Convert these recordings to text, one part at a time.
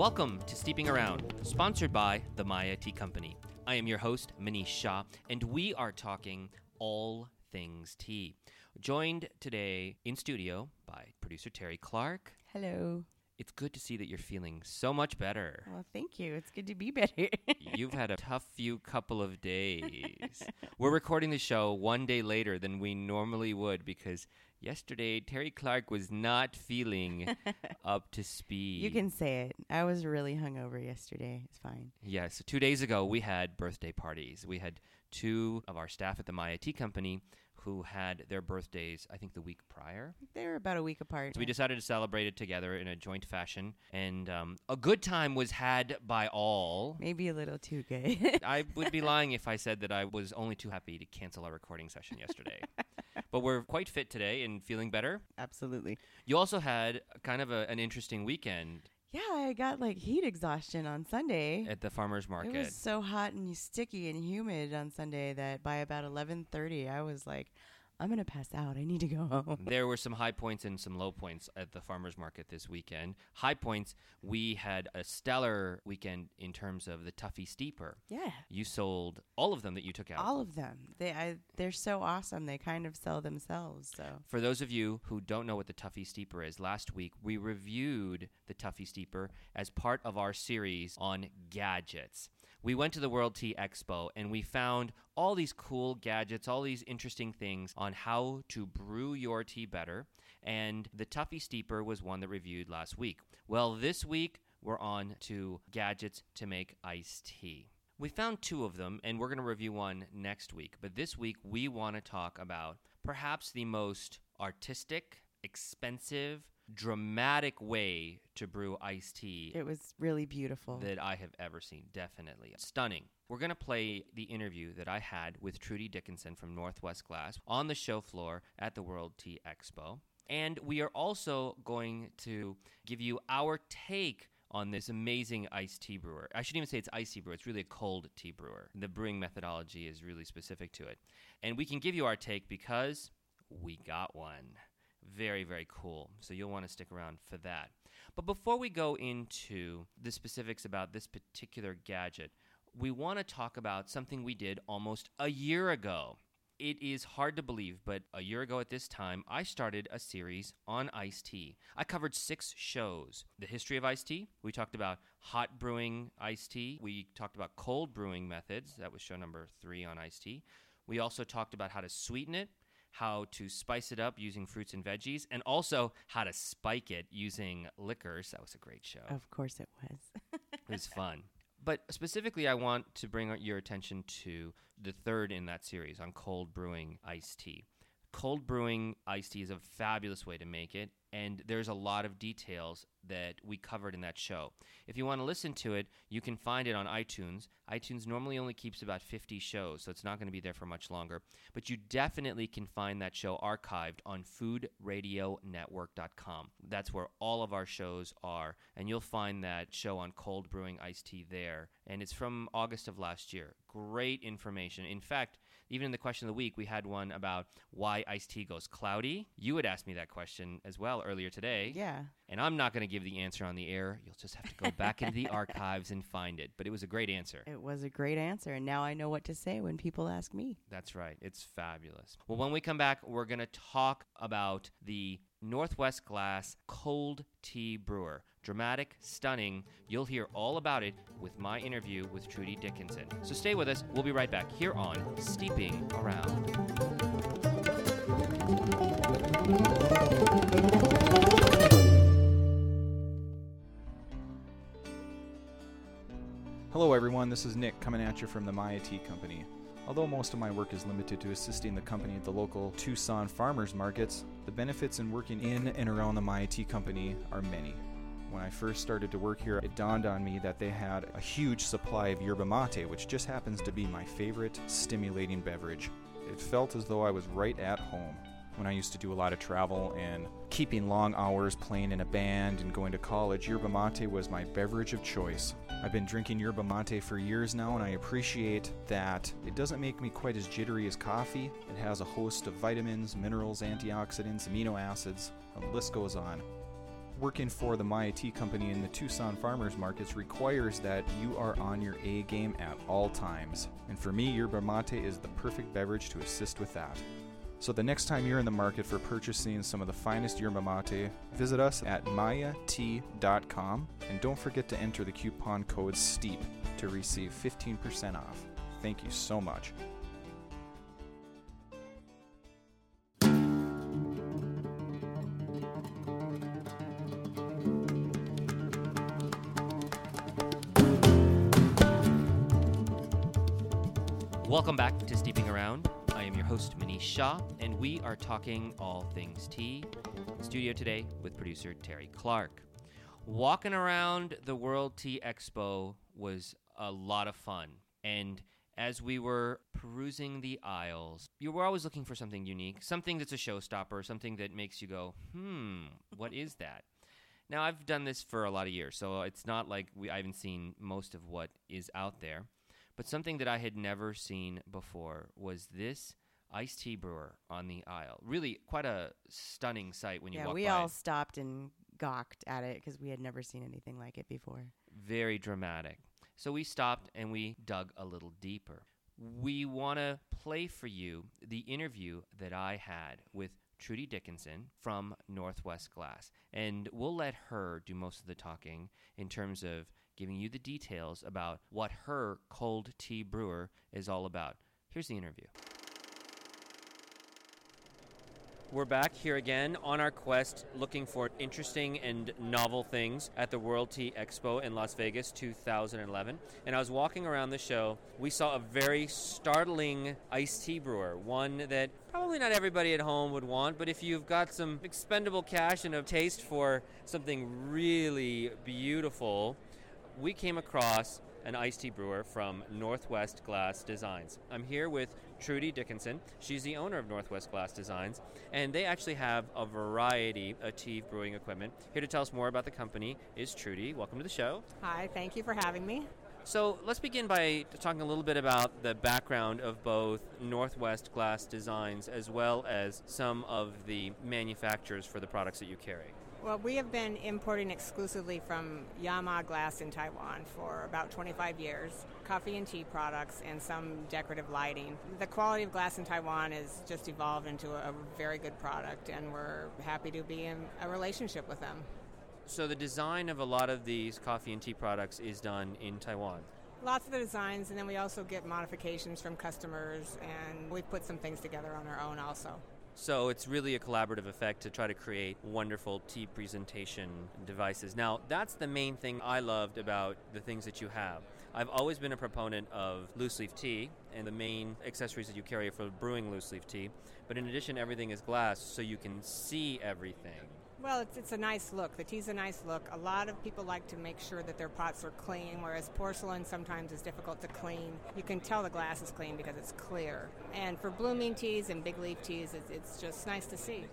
Welcome to Steeping Around, sponsored by the Maya Tea Company. I am your host, Manish Shah, and we are talking all things tea. Joined today in studio by producer Terry Clark. Hello. It's good to see that you're feeling so much better. Well, thank you. It's good to be better. You've had a tough few couple of days. We're recording the show one day later than we normally would because yesterday Terry Clark was not feeling up to speed. you can say it. I was really hungover yesterday. It's fine. Yeah, so two days ago we had birthday parties. We had two of our staff at the Maya Tea Company who had their birthdays, I think, the week prior. They were about a week apart. So we decided to celebrate it together in a joint fashion, and um, a good time was had by all. Maybe a little too good. I would be lying if I said that I was only too happy to cancel our recording session yesterday. but we're quite fit today and feeling better. Absolutely. You also had kind of a, an interesting weekend Yeah, I got like heat exhaustion on Sunday. at the farmers market. It was so hot and sticky and humid on Sunday that by about 11:30 I was like I'm going to pass out. I need to go home. There were some high points and some low points at the farmers market this weekend. High points, we had a stellar weekend in terms of the Tuffy Steeper. Yeah. You sold all of them that you took out. All of them. They I they're so awesome. They kind of sell themselves. So For those of you who don't know what the Tuffy Steeper is, last week we reviewed the Tuffy Steeper as part of our series on gadgets. We went to the World Tea Expo and we found all these cool gadgets, all these interesting things on how to brew your tea better. And the Tuffy Steeper was one that reviewed last week. Well, this week we're on to gadgets to make iced tea. We found two of them, and we're going to review one next week. But this week, we want to talk about perhaps the most artistic, expensive, dramatic way to brew iced tea it was really beautiful. that I have ever seen. Definitely. Stunning. We're going to play the interview that I had with Trudy Dickinson from Northwest Glass on the show floor at the World Tea Expo. And we are also going to give you our take on this amazing iced tea brewer. I shouldn't even say it's iced tea brewer, it's really a cold tea brewer. The brewing methodology is really specific to it. And we can give you our take because we got one. Very, very cool. So you'll want to stick around for that. But before we go into the specifics about this particular gadget, we want to talk about something we did almost a year ago. It is hard to believe, but a year ago at this time, I started a series on iced tea. I covered six shows the history of iced tea, we talked about hot brewing iced tea, we talked about cold brewing methods. That was show number three on iced tea. We also talked about how to sweeten it, how to spice it up using fruits and veggies, and also how to spike it using liquors. That was a great show. of course it was. It was fun. But specifically, I want to bring your attention to the third in that series on cold brewing iced tea. Cold brewing iced tea is a fabulous way to make it, and there's a lot of details that we covered in that show. If you want to listen to it, you can find it on iTunes. iTunes normally only keeps about 50 shows, so it's not going to be there for much longer. But you definitely can find that show archived on foodradionetwork.com. That's where all of our shows are, and you'll find that show on cold brewing iced tea there. And it's from August of last year. Great information. In fact, even in the question of the week, we had one about why iced tea goes cloudy. You had asked me that question as well earlier today. yeah. And I'm not going to give the answer on the air. You'll just have to go back into the archives and find it. But it was a great answer. It was a great answer, and now I know what to say when people ask me. That's right. It's fabulous. Well, when we come back, we're going to talk about the Northwest Glass Cold Tea Brewer. Dramatic, stunning. You'll hear all about it with my interview with Trudy Dickinson. So stay with us. We'll be right back here on Steeping Around. Hello, everyone. This is Nick coming at you from the Tea Company. Although most of my work is limited to assisting the company at the local Tucson farmers markets, the benefits in working in and around the Tea Company are many. When I first started to work here, it dawned on me that they had a huge supply of yerba mate, which just happens to be my favorite stimulating beverage. It felt as though I was right at home. When I used to do a lot of travel and keeping long hours playing in a band and going to college, yerba mate was my beverage of choice. I've been drinking yerba mate for years now, and I appreciate that it doesn't make me quite as jittery as coffee. It has a host of vitamins, minerals, antioxidants, amino acids, and the list goes on. Working for the Maya Tea Company in the Tucson Farmers Markets requires that you are on your A game at all times. And for me, yerba mate is the perfect beverage to assist with that. So the next time you're in the market for purchasing some of the finest yerba mate, visit us at mayatea.com and don't forget to enter the coupon code STEEP to receive 15% off. Thank you so much. Welcome back to Steeping Around. I am your host, Manish Shah, and we are talking all things tea. Studio today with producer Terry Clark. Walking around the World Tea Expo was a lot of fun. And as we were perusing the aisles, you were always looking for something unique, something that's a showstopper, something that makes you go, hmm, what is that? Now, I've done this for a lot of years, so it's not like we, I haven't seen most of what is out there. But something that I had never seen before was this iced tea brewer on the aisle. Really, quite a stunning sight when you walk by. yeah, we by. all stopped and gawked at it because we had never seen anything like it before. Very dramatic. So we stopped and we dug a little deeper. We want to play for you the interview that I had with Trudy Dickinson from Northwest Glass. And we'll let her do most of the talking in terms of giving you the details about what her cold tea brewer is all about. Here's the interview. We're back here again on our quest looking for interesting and novel things at the World Tea Expo in Las Vegas 2011. And I was walking around the show. We saw a very startling iced tea brewer, one that probably not everybody at home would want, but if you've got some expendable cash and a taste for something really beautiful, we came across an iced tea brewer from Northwest Glass Designs. I'm here with Trudy Dickinson. She's the owner of Northwest Glass Designs, and they actually have a variety of tea brewing equipment. Here to tell us more about the company is Trudy. Welcome to the show. Hi, thank you for having me. So let's begin by talking a little bit about the background of both Northwest Glass Designs as well as some of the manufacturers for the products that you carry. Well, we have been importing exclusively from Yama Glass in Taiwan for about 25 years, coffee and tea products, and some decorative lighting. The quality of glass in Taiwan has just evolved into a very good product, and we're happy to be in a relationship with them. So the design of a lot of these coffee and tea products is done in Taiwan. Lots of the designs, and then we also get modifications from customers, and we put some things together on our own also. So it's really a collaborative effect to try to create wonderful tea presentation devices. Now, that's the main thing I loved about the things that you have. I've always been a proponent of loose leaf tea and the main accessories that you carry for brewing loose leaf tea. But in addition, everything is glass so you can see everything. Well, it's, it's a nice look. The tea's a nice look. A lot of people like to make sure that their pots are clean, whereas porcelain sometimes is difficult to clean. You can tell the glass is clean because it's clear. And for blooming teas and big leaf teas, it's, it's just nice to see.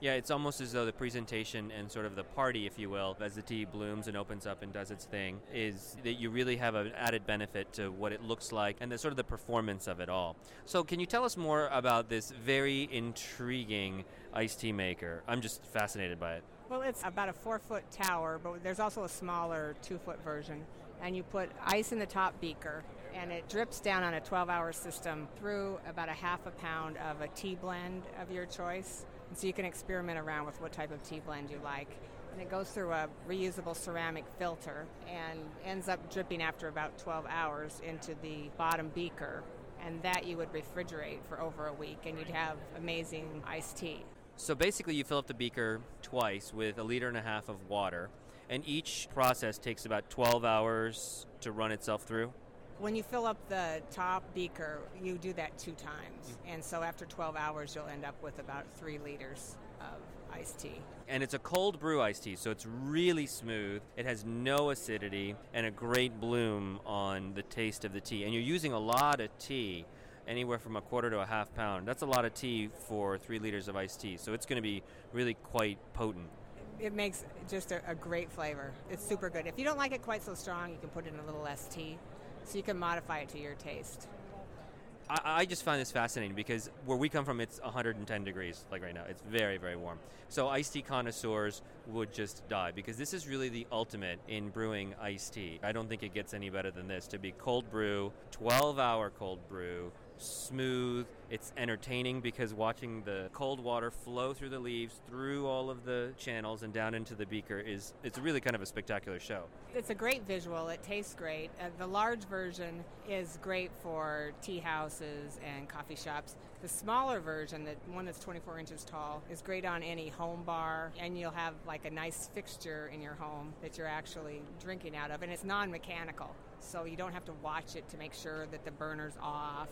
Yeah, it's almost as though the presentation and sort of the party, if you will, as the tea blooms and opens up and does its thing, is that you really have an added benefit to what it looks like and the sort of the performance of it all. So, can you tell us more about this very intriguing iced tea maker? I'm just fascinated by it. Well, it's about a four foot tower, but there's also a smaller two foot version. And you put ice in the top beaker, and it drips down on a 12 hour system through about a half a pound of a tea blend of your choice. And so you can experiment around with what type of tea blend you like. And it goes through a reusable ceramic filter and ends up dripping after about 12 hours into the bottom beaker. And that you would refrigerate for over a week, and you'd have amazing iced tea. So basically, you fill up the beaker twice with a liter and a half of water, and each process takes about 12 hours to run itself through. When you fill up the top beaker, you do that two times. Mm-hmm. And so after 12 hours, you'll end up with about three liters of iced tea. And it's a cold brew iced tea, so it's really smooth. It has no acidity and a great bloom on the taste of the tea. And you're using a lot of tea, anywhere from a quarter to a half pound. That's a lot of tea for three liters of iced tea, so it's going to be really quite potent. It makes just a, a great flavor. It's super good. If you don't like it quite so strong, you can put in a little less tea. So you can modify it to your taste. I, I just find this fascinating because where we come from, it's 110 degrees, like right now. It's very, very warm. So iced tea connoisseurs would just die because this is really the ultimate in brewing iced tea. I don't think it gets any better than this to be cold brew, 12 hour cold brew, smooth. It's entertaining because watching the cold water flow through the leaves, through all of the channels, and down into the beaker is it's really kind of a spectacular show. It's a great visual. It tastes great. Uh, the large version is great for tea houses and coffee shops. The smaller version, the one that's 24 inches tall, is great on any home bar, and you'll have like a nice fixture in your home that you're actually drinking out of, and it's non-mechanical, so you don't have to watch it to make sure that the burner's off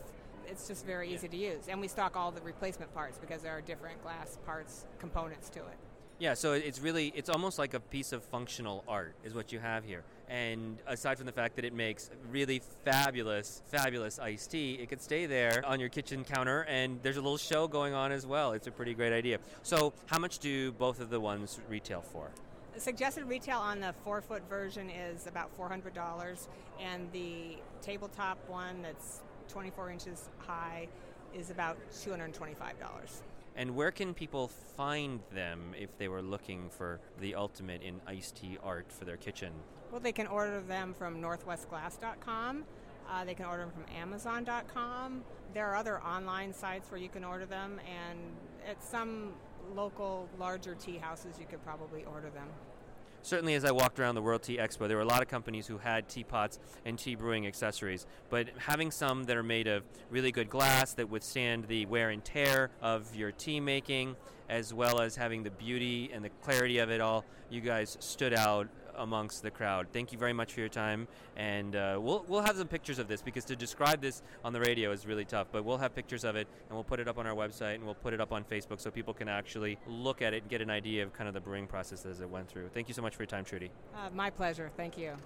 it's just very easy to use. And we stock all the replacement parts because there are different glass parts components to it. Yeah, so it's really it's almost like a piece of functional art is what you have here. And aside from the fact that it makes really fabulous, fabulous iced tea, it could stay there on your kitchen counter and there's a little show going on as well. It's a pretty great idea. So, how much do both of the ones retail for? The suggested retail on the four foot version is about $400, and the tabletop one that's 24 inches high is about $225. And where can people find them if they were looking for the ultimate in iced tea art for their kitchen? Well, they can order them from northwestglass.com. Uh, they can order them from amazon.com. There are other online sites where you can order them, and at some local larger tea houses, you could probably order them certainly as I walked around the World Tea Expo, there were a lot of companies who had teapots and tea brewing accessories. But having some that are made of really good glass that withstand the wear and tear of your tea making, as well as having the beauty and the clarity of it all, you guys stood out amongst the crowd. Thank you very much for your time, and uh, we'll we'll have some pictures of this because to describe this on the radio is really tough. But we'll have pictures of it, and we'll put it up on our website, and we'll put it up on Facebook so people can actually look at it and get an idea of kind of the brewing process as it went through. Thank you so much for your time, Trudy. Uh, my pleasure. Thank you.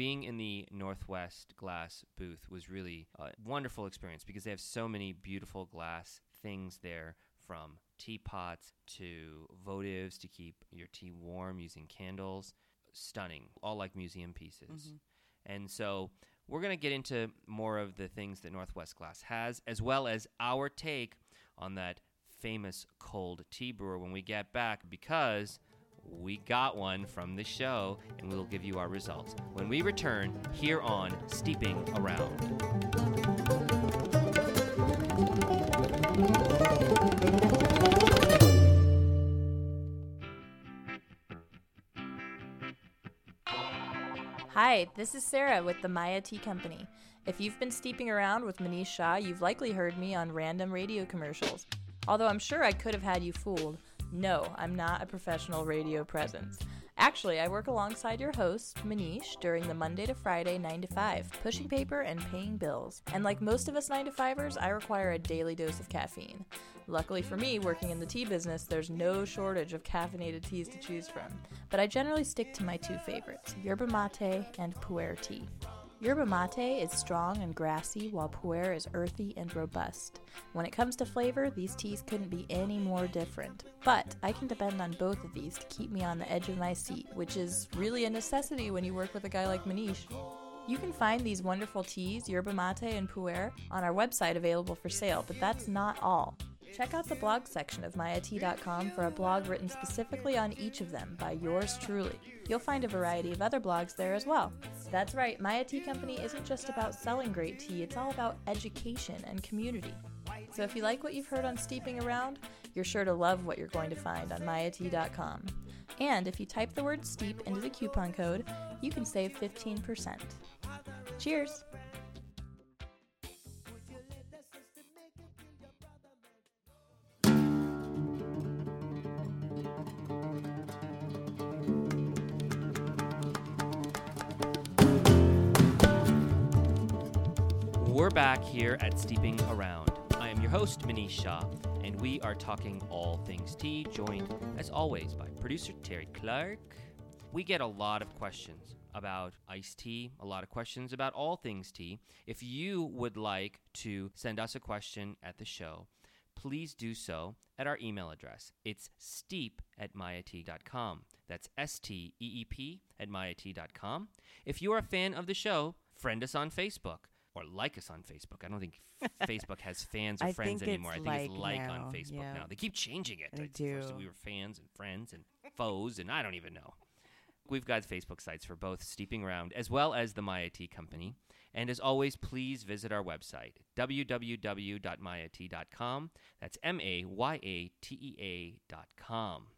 being in the Northwest Glass booth was really a wonderful experience because they have so many beautiful glass things there from teapots to votives to keep your tea warm using candles. Stunning, all like museum pieces. Mm-hmm. And so we're going to get into more of the things that Northwest Glass has, as well as our take on that famous cold tea brewer when we get back because we got one from the show and we'll give you our results when we return here on Steeping Around. Hi, this is Sarah with the Maya Tea Company. If you've been steeping around with Manish Shah, you've likely heard me on random radio commercials. Although I'm sure I could have had you fooled. No, I'm not a professional radio presence. Actually, I work alongside your host, Manish, during the Monday to Friday 9 to 5, pushing paper and paying bills. And like most of us 9 to 5ers, I require a daily dose of caffeine. Luckily for me, working in the tea business, there's no shortage of caffeinated teas to choose from. But I generally stick to my two favorites yerba mate and pu'er tea. Yerba mate is strong and grassy, while pu'er is earthy and robust. When it comes to flavor, these teas couldn't be any more different. But I can depend on both of these to keep me on the edge of my seat, which is really a necessity when you work with a guy like Manish. You can find these wonderful teas, yerba mate and pu'er, on our website available for sale, but that's not all. Check out the blog section of mayatea.com for a blog written specifically on each of them by yours truly. You'll find a variety of other blogs there as well. That's right, Maya Tea Company isn't just about selling great tea, it's all about education and community. So if you like what you've heard on Steeping Around, you're sure to love what you're going to find on mayatea.com. And if you type the word STEEP into the coupon code, you can save 15%. Cheers! Back here at Steeping Around. I am your host, Manish Shah, and we are talking all things tea, joined, as always, by producer Terry Clark. We get a lot of questions about iced tea, a lot of questions about all things tea. If you would like to send us a question at the show, please do so at our email address. It's steep at mayatea.com. That's S T E E P at mayatea.com. If you are a fan of the show, friend us on Facebook or like us on Facebook. I don't think Facebook has fans or friends anymore. I think it's like like now, on Facebook yeah. now. They keep changing it. They Like, First we were fans and friends and foes, and I don't even know. We've got Facebook sites for both Steeping Round as well as the Maya Tea Company. And as always, please visit our website, www.mayatea.com. That's M A Y A T E A.com.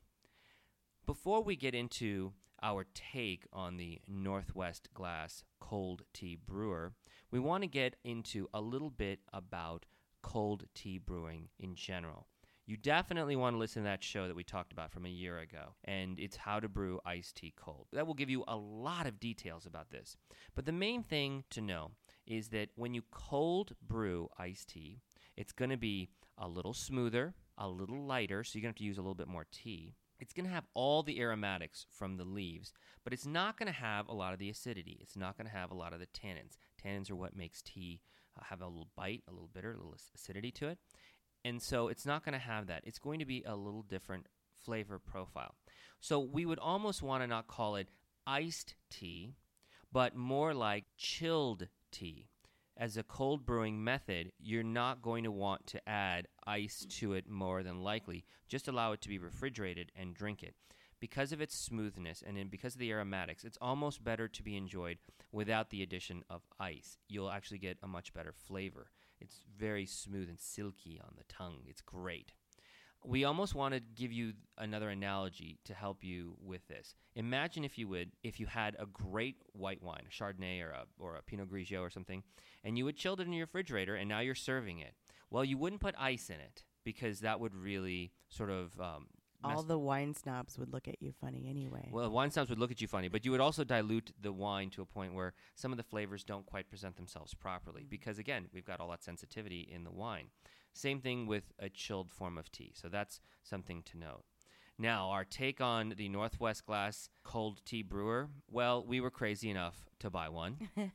Before we get into our take on the Northwest Glass Cold Tea Brewer, we want to get into a little bit about cold tea brewing in general. You definitely want to listen to that show that we talked about from a year ago, and it's how to brew iced tea cold. That will give you a lot of details about this. But the main thing to know is that when you cold brew iced tea, it's going to be a little smoother, a little lighter, so you're going to have to use a little bit more tea. It's going to have all the aromatics from the leaves, but it's not going to have a lot of the acidity. It's not going to have a lot of the tannins. Tannins are what makes tea uh, have a little bite, a little bitter, a little acidity to it. And so it's not going to have that. It's going to be a little different flavor profile. So we would almost want to not call it iced tea, but more like chilled tea. As a cold brewing method, you're not going to want to add ice to it more than likely. Just allow it to be refrigerated and drink it. Because of its smoothness and in, because of the aromatics, it's almost better to be enjoyed without the addition of ice. You'll actually get a much better flavor. It's very smooth and silky on the tongue. It's great. We almost want to give you another analogy to help you with this. Imagine, if you would, if you had a great white wine, a Chardonnay or a, or a Pinot Grigio or something, and you had chilled it in your refrigerator and now you're serving it. Well, you wouldn't put ice in it because that would really sort of. Um, All the wine snobs would look at you funny anyway. well, wine snobs would look at you funny, but you would also dilute the wine to a point where some of the flavors don't quite present themselves properly because, again, we've got all that sensitivity in the wine. Same thing with a chilled form of tea. So that's something to note. Now, our take on the Northwest Glass Cold Tea Brewer. Well, we were crazy enough to buy one.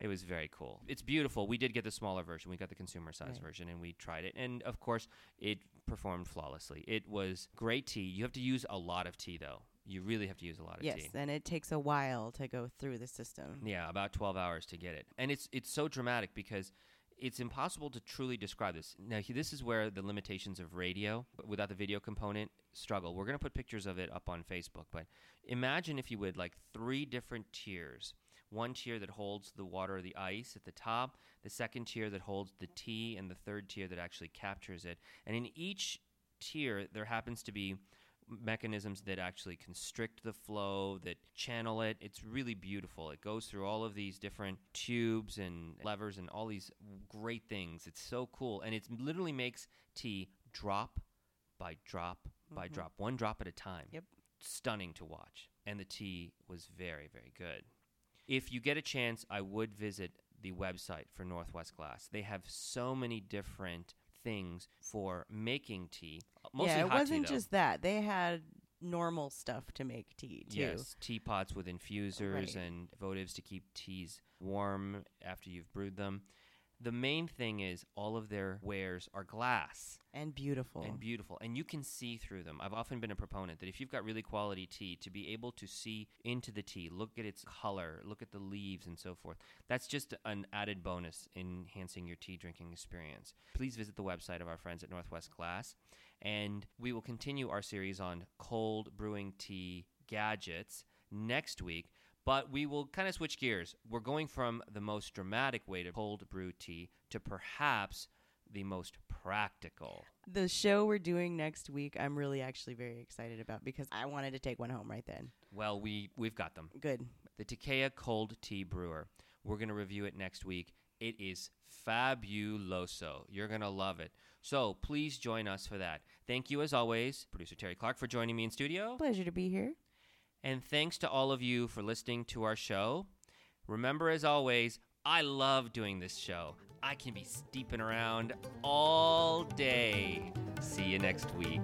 it was very cool. It's beautiful. We did get the smaller version. We got the consumer size Right. version and we tried it. And of course, it performed flawlessly. It was great tea. You have to use a lot of tea, though. You really have to use a lot of yes, tea. and it takes a while to go through the system. Yeah, about 12 hours to get it. And it's it's so dramatic because it's impossible to truly describe this. Now, this is where the limitations of radio without the video component struggle. We're going to put pictures of it up on Facebook, but imagine if you would like three different tiers. One tier that holds the water or the ice at the top, the second tier that holds the tea, and the third tier that actually captures it. And in each tier, there happens to be mechanisms that actually constrict the flow, that channel it. It's really beautiful. It goes through all of these different tubes and levers and all these great things. It's so cool. And it literally makes tea drop by drop by mm-hmm. drop, one drop at a time. Yep. Stunning to watch. And the tea was very, very good. If you get a chance, I would visit the website for Northwest Glass. They have so many different things for making tea. Uh, mostly yeah, it wasn't though. just that. They had normal stuff to make tea too. Yes, teapots with infusers Right. and votives to keep teas warm after you've brewed them. The main thing is all of their wares are glass And beautiful. and beautiful, and you can see through them. I've often been a proponent that if you've got really quality tea, to be able to see into the tea, look at its color, look at the leaves, and so forth, that's just an added bonus enhancing your tea drinking experience. Please visit the website of our friends at Northwest Glass, and we will continue our series on cold brewing tea gadgets next week. But we will kind of switch gears. We're going from the most dramatic way to cold brew tea to perhaps the most practical. the show we're doing next week, I'm really actually very excited about because I wanted to take one home right then. Well, we we've got them. Good. The Takeya Cold Tea Brewer. We're going to review it next week. It is fabuloso. You're going to love it. So please join us for that. Thank you, as always, producer Terry Clark, for joining me in studio. Pleasure to be here. And thanks to all of you for listening to our show. Remember, as always, I love doing this show. I can be steeping around all day. See you next week.